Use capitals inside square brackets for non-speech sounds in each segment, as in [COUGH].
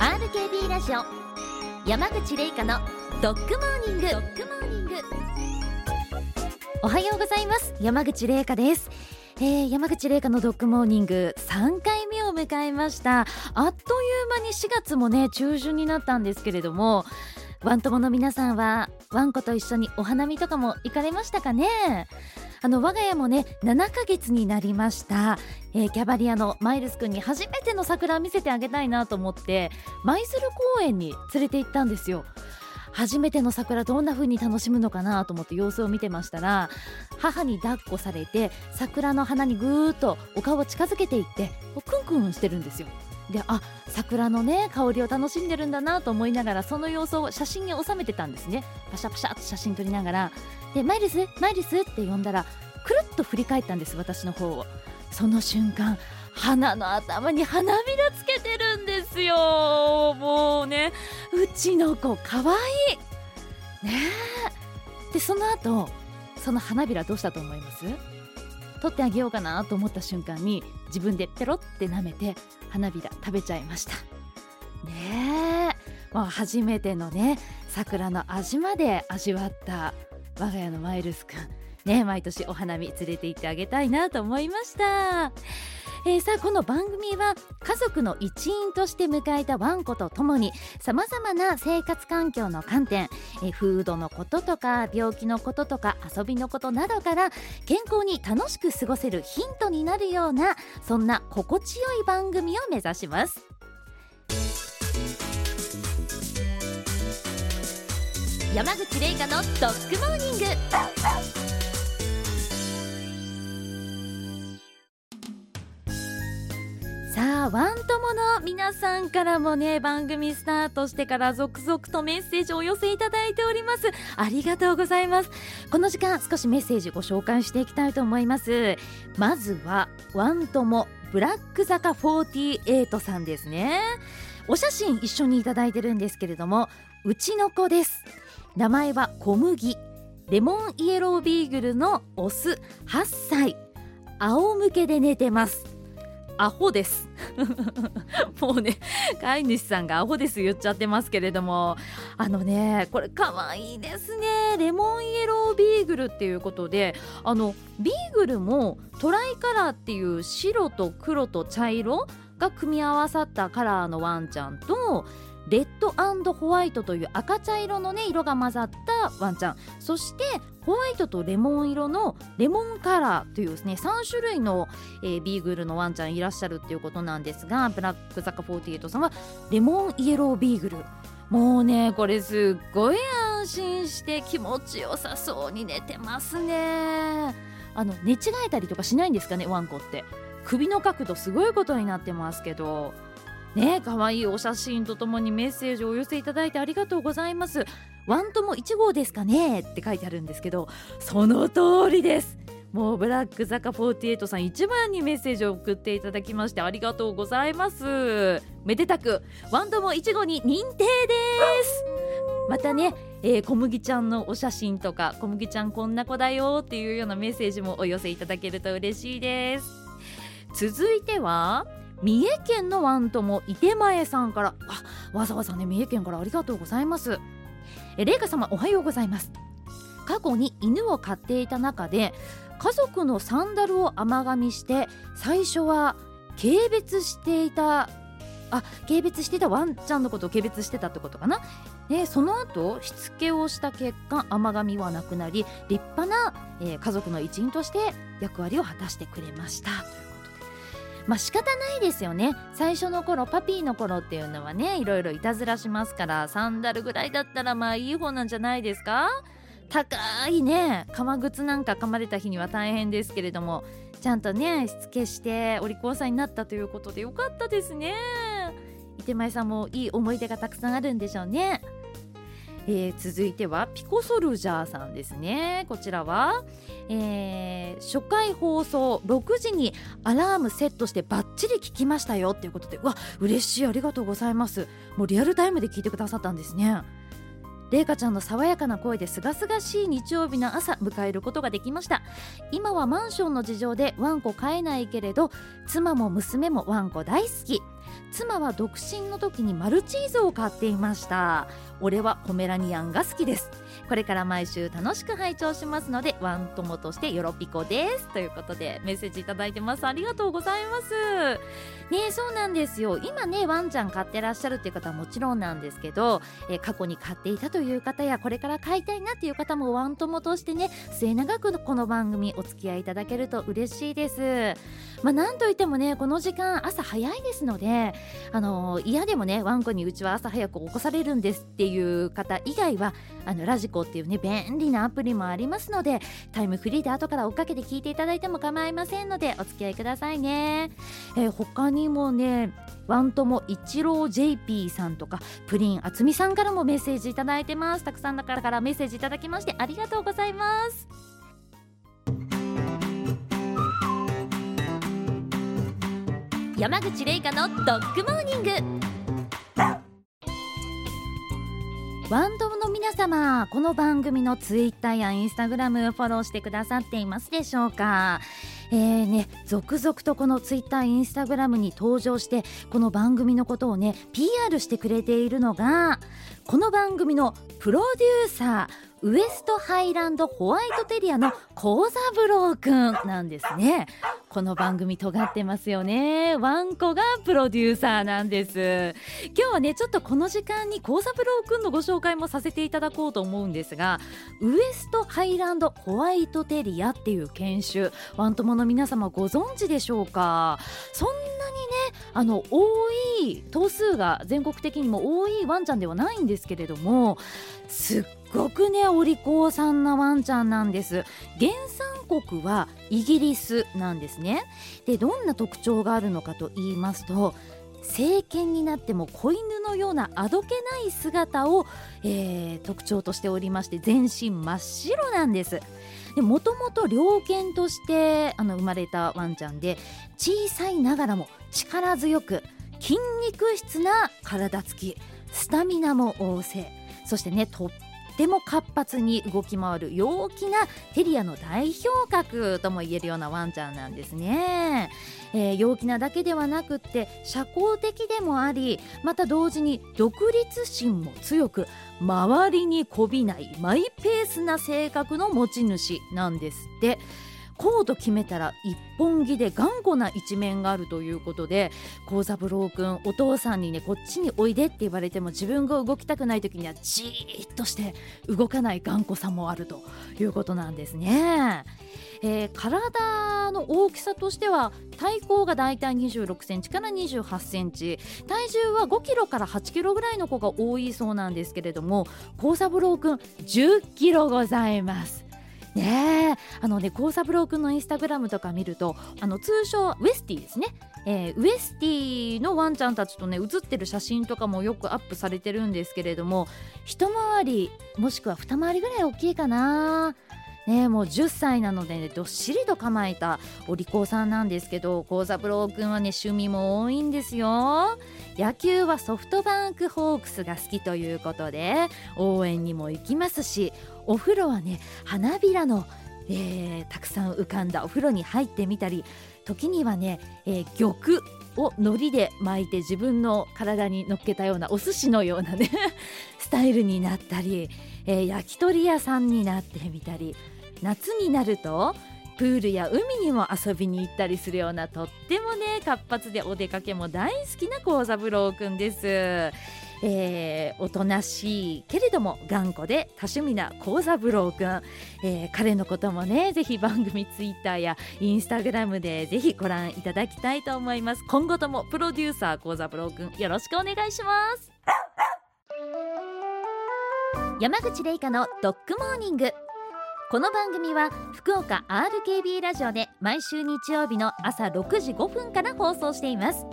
RKB ラジオ。山口玲香のドッグモーニング。ドッグモーニングおはようございます。山口玲香です。えー、山口玲香のドッグモーニング3回目を迎えました。あっという間に4月もね中旬になったんですけれどもワン友の皆さんはワンコと一緒にお花見とかも行かれましたかね？あの我が家もね7ヶ月になりました、えー、キャバリアのマイルス君に初めての桜見せてあげたいなと思って舞鶴公園に連れて行ったんですよ。初めての桜どんな風に楽しむのかなと思って様子を見てましたら母に抱っこされて桜の花にぐーっとお顔を近づけていってクンクンしてるんですよ。であ桜のね香りを楽しんでるんだなと思いながらその様子を写真に収めてたんですね。パシャパシャと写真撮りながら。でマイルス？マイルス？って呼んだらくるっと振り返ったんです私の方を。その瞬間鼻の頭に花びらつけてるんですよ。もうねうちの子かわい。いね。でその後その花びらどうしたと思います？取ってあげようかなと思った瞬間に自分でペロって舐めて花びら食べちゃいました。ねえ、まあ、初めてのね桜の味まで味わった我が家のマイルスくん。ね毎年お花見連れて行ってあげたいなと思いました。えー、さあこの番組は家族の一員として迎えたワンコとともにさまざまな生活環境の観点、え、フードのこととか病気のこととか遊びのことなどから健康に楽しく過ごせるヒントになるようなそんな心地よい番組を目指します。山口玲香のドッグモーニングワン友の皆さんからもね番組スタートしてから続々とメッセージをお寄せいただいております。ありがとうございます。この時間少しメッセージご紹介していきたいと思います。まずはワン友ブラック坂48さんですね。お写真一緒にいただいてるんですけれどもうちの子です。名前は小麦。レモンイエロービーグルのオス。8歳。仰向けで寝てます。アホです。[LAUGHS] もうね飼い主さんがアホです言っちゃってますけれどもあのねこれかわいいですね。レモンイエロービーグルっていうことであのビーグルもトライカラーっていう白と黒と茶色が組み合わさったカラーのワンちゃんとレッドホワイトという赤茶色のね色が混ざったワンちゃん。そしてホワイトとレモン色のレモンカラーというですね3種類の、えー、ビーグルのワンちゃんいらっしゃるっていうことなんですがブラックザカ48さんはレモンイエロービーグル。もうねこれすっごい安心して気持ちよさそうに寝てますね。あの寝違えたりとかしないんですかねワンコって。首の角度すごいことになってますけど。ね可愛いお写真とともにメッセージをお寄せいただいてありがとうございます。ワンとも1号ですかねって書いてあるんですけどその通りです。もうブラック坂48さん一番にメッセージを送っていただきましてありがとうございます。めでたくワンとも1号に認定です。またねえー、小麦ちゃんのお写真とか小麦ちゃんこんな子だよっていうようなメッセージもお寄せいただけると嬉しいです。続いては三重県のワン友伊手前さんからあわざわざね三重県からありがとうございます。え麗華様おはようございます。過去に犬を飼っていた中で家族のサンダルを甘噛みして最初は軽蔑していたあ軽蔑してたワンちゃんのことを軽蔑してたってことかな。でその後しつけをした結果甘噛みはなくなり立派な、えー、家族の一員として役割を果たしてくれました。まあ仕方ないですよね。最初の頃パピーの頃っていうのはねいろいろいたずらしますからサンダルぐらいだったらまあいい方なんじゃないですか？高いね。革靴なんか噛まれた日には大変ですけれどもちゃんとねしつけしてお利口さんになったということでよかったですね。伊手前さんもいい思い出がたくさんあるんでしょうね。えー、続いてはピコソルジャーさんですね。こちらは、えー、初回放送6時にアラームセットしてバッチリ聞きましたよ。っていうことでうわ嬉しいありがとうございます。もうリアルタイムで聞いてくださったんですね。れいかちゃんの爽やかな声で清々しい日曜日の朝迎えることができました。今はマンションの事情でワンコ飼えないけれど妻も娘もワンコ大好き。妻は独身の時にマルチーズを買っていました。俺はポメラニアンが好きです。これから毎週楽しく拝聴しますのでワン友としてよろぴこです。ということでメッセージいただいてます。ありがとうございます。ねそうなんですよ。今ねワンちゃん飼ってらっしゃるっていう方はもちろんなんですけど、え過去に飼っていたという方やこれから飼いたいなっていう方もワン友としてね末永くこの番組お付き合いいただけると嬉しいです。まあなんといってもねこの時間朝早いですのであの嫌でもねワンコにうちは朝早く起こされるんですっていう方以外はあのラジコっていうね便利なアプリもありますのでタイムフリーで後から追っかけて聞いていただいても構いませんのでお付き合いくださいね、えー、他にもねワントモ一郎 JP さんとかプリンあつみさんからもメッセージいただいてます。たくさんの方からメッセージいただきましてありがとうございます。山口玲香のドッグモーニング。ワン友の皆様この番組のツイッターやインスタグラムフォローしてくださっていますでしょうか？えーね、続々とこのツイッターインスタグラムに登場してこの番組のことをね PR してくれているのがこの番組のプロデューサーウエストハイランドホワイトテリアのコウザブローくんなんですね。この番組尖ってますよね。ワンコがプロデューサーなんです。今日はねちょっとこの時間にコウザブローくんのご紹介もさせていただこうと思うんですがウエストハイランドホワイトテリアっていう犬種ワン友の皆様ご存知でしょうか？そんなにねあの多い頭数が全国的にも多いワンちゃんではないんですけれどもすっごくねお利口さんなワンちゃんなんです。原産国はイギリスなんですね。でどんな特徴があるのかと言いますと成犬になっても子犬のようなあどけない姿を、えー、特徴としておりまして全身真っ白なんです。もともと猟犬としてあの生まれたワンちゃんで小さいながらも力強く筋肉質な体つきスタミナも旺盛。そしてねとっても活発に動き回る陽気なテリアの代表格とも言えるようなワンちゃんなんですね、えー、陽気なだけではなくって社交的でもありまた同時に独立心も強く周りにこびないマイペースな性格の持ち主なんですって。こうと決めたら一本気で頑固な一面があるということで幸三郎君お父さんにねこっちにおいでって言われても自分が動きたくない時にはじーっとして動かない頑固さもあるということなんですね。えー、体の大きさとしては体高がだいたい26センチから28センチ体重は5キロから8キロぐらいの子が多いそうなんですけれども幸三郎くん10キロございますねあのね幸三郎君のインスタグラムとか見るとあの通称ウエスティですね。えー、ウエスティのワンちゃんたちとね写ってる写真とかもよくアップされてるんですけれども一回りもしくは二回りぐらい大きいかな。ね、もう10歳なので、ね、どっしりと構えたお利口さんなんですけど幸三郎君はね趣味も多いんですよ。野球はソフトバンクホークスが好きということで応援にも行きますしお風呂はね花びらの、えー、たくさん浮かんだお風呂に入ってみたり時にはね、えー、玉を海苔で巻いて自分の体に乗っけたようなお寿司のようなね [LAUGHS] スタイルになったり、えー、焼き鳥屋さんになってみたり夏になるとプールや海にも遊びに行ったりするようなとってもね活発でお出かけも大好きな幸三郎くんです。えー、おとなしいけれども頑固で多趣味な幸三郎くん、えー、彼のこともねぜひ番組ツイッターやインスタグラムでぜひご覧いただきたいと思います。今後ともプロデューサー幸三郎くんよろしくお願いします。山口玲香のドッグモーニング。この番組は福岡 RKB ラジオで毎週日曜日の朝6時5分から放送しています。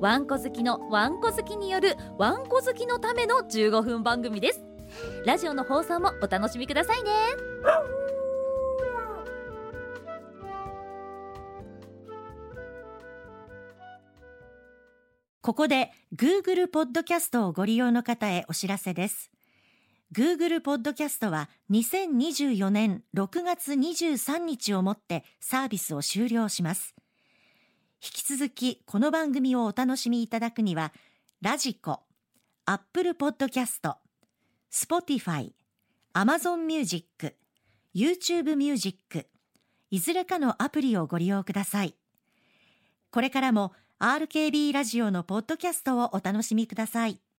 ワンコ好きのワンコ好きによるワンコ好きのための15分番組です。ラジオの放送もお楽しみくださいね。ここで Google ポッドキャストをご利用の方へお知らせです。Google ポッドキャストは2024年6月23日をもってサービスを終了します。引き続きこの番組をお楽しみいただくには、ラジコ、アップルポッドキャスト、スポティファイ、アマゾンミュージック、YouTube ミュージック、いずれかのアプリをご利用ください。これからも RKB ラジオのポッドキャストをお楽しみください。